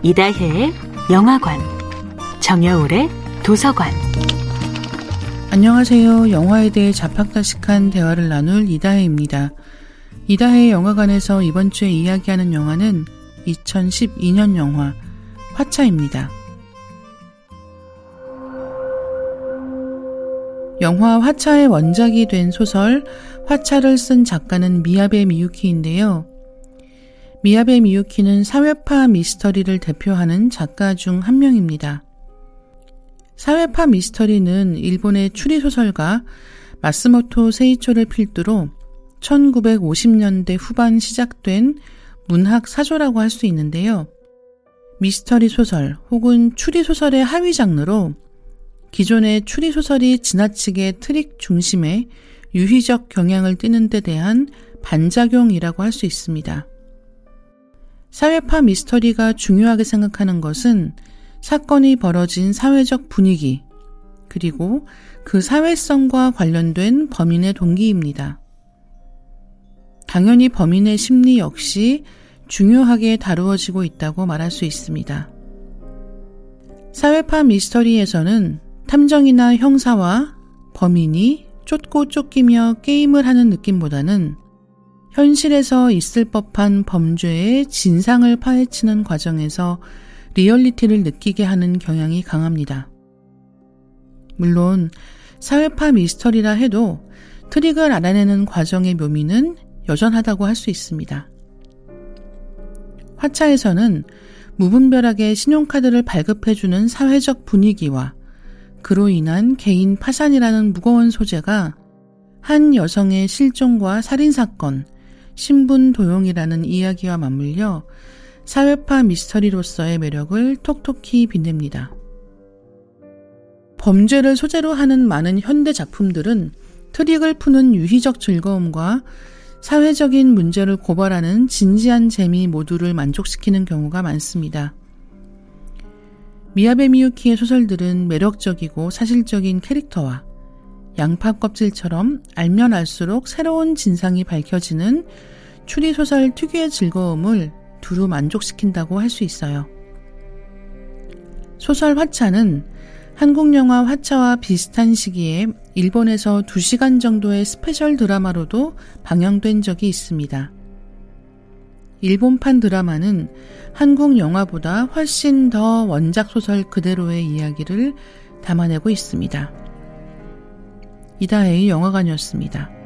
이다혜의 영화관, 정여울의 도서관. 안녕하세요. 영화에 대해 자팍다식한 대화를 나눌 이다혜입니다. 이다혜의 영화관에서 이번 주에 이야기하는 영화는 2012년 영화 화차입니다. 영화 화차의 원작이 된 소설 화차를 쓴 작가는 미야베 미유키인데요. 미야베 미유키는 사회파 미스터리를 대표하는 작가 중 한 명입니다. 사회파 미스터리는 일본의 추리소설가 마쓰모토 세이초를 필두로 1950년대 후반 시작된 문학 사조라고 할 수 있는데요. 미스터리 소설 혹은 추리 소설의 하위 장르로 기존의 추리 소설이 지나치게 트릭 중심의 유희적 경향을 띠는 데 대한 반작용이라고 할 수 있습니다. 사회파 미스터리가 중요하게 생각하는 것은 사건이 벌어진 사회적 분위기, 그리고 그 사회성과 관련된 범인의 동기입니다. 당연히 범인의 심리 역시 중요하게 다루어지고 있다고 말할 수 있습니다. 사회파 미스터리에서는 탐정이나 형사와 범인이 쫓고 쫓기며 게임을 하는 느낌보다는 현실에서 있을 법한 범죄의 진상을 파헤치는 과정에서 리얼리티를 느끼게 하는 경향이 강합니다. 물론 사회파 미스터리라 해도 트릭을 알아내는 과정의 묘미는 여전하다고 할 수 있습니다. 화차에서는 무분별하게 신용카드를 발급해주는 사회적 분위기와 그로 인한 개인 파산이라는 무거운 소재가 한 여성의 실종과 살인사건, 신분 도용이라는 이야기와 맞물려 사회파 미스터리로서의 매력을 톡톡히 빛냅니다. 범죄를 소재로 하는 많은 현대 작품들은 트릭을 푸는 유희적 즐거움과 사회적인 문제를 고발하는 진지한 재미 모두를 만족시키는 경우가 많습니다. 미야베 미유키의 소설들은 매력적이고 사실적인 캐릭터와 양파 껍질처럼 알면 알수록 새로운 진상이 밝혀지는 추리소설 특유의 즐거움을 두루 만족시킨다고 할 수 있어요. 소설 화차는 한국 영화 화차와 비슷한 시기에 일본에서 2시간 정도의 스페셜 드라마로도 방영된 적이 있습니다. 일본판 드라마는 한국 영화보다 훨씬 더 원작 소설 그대로의 이야기를 담아내고 있습니다. 이다혜의 영화관이었습니다.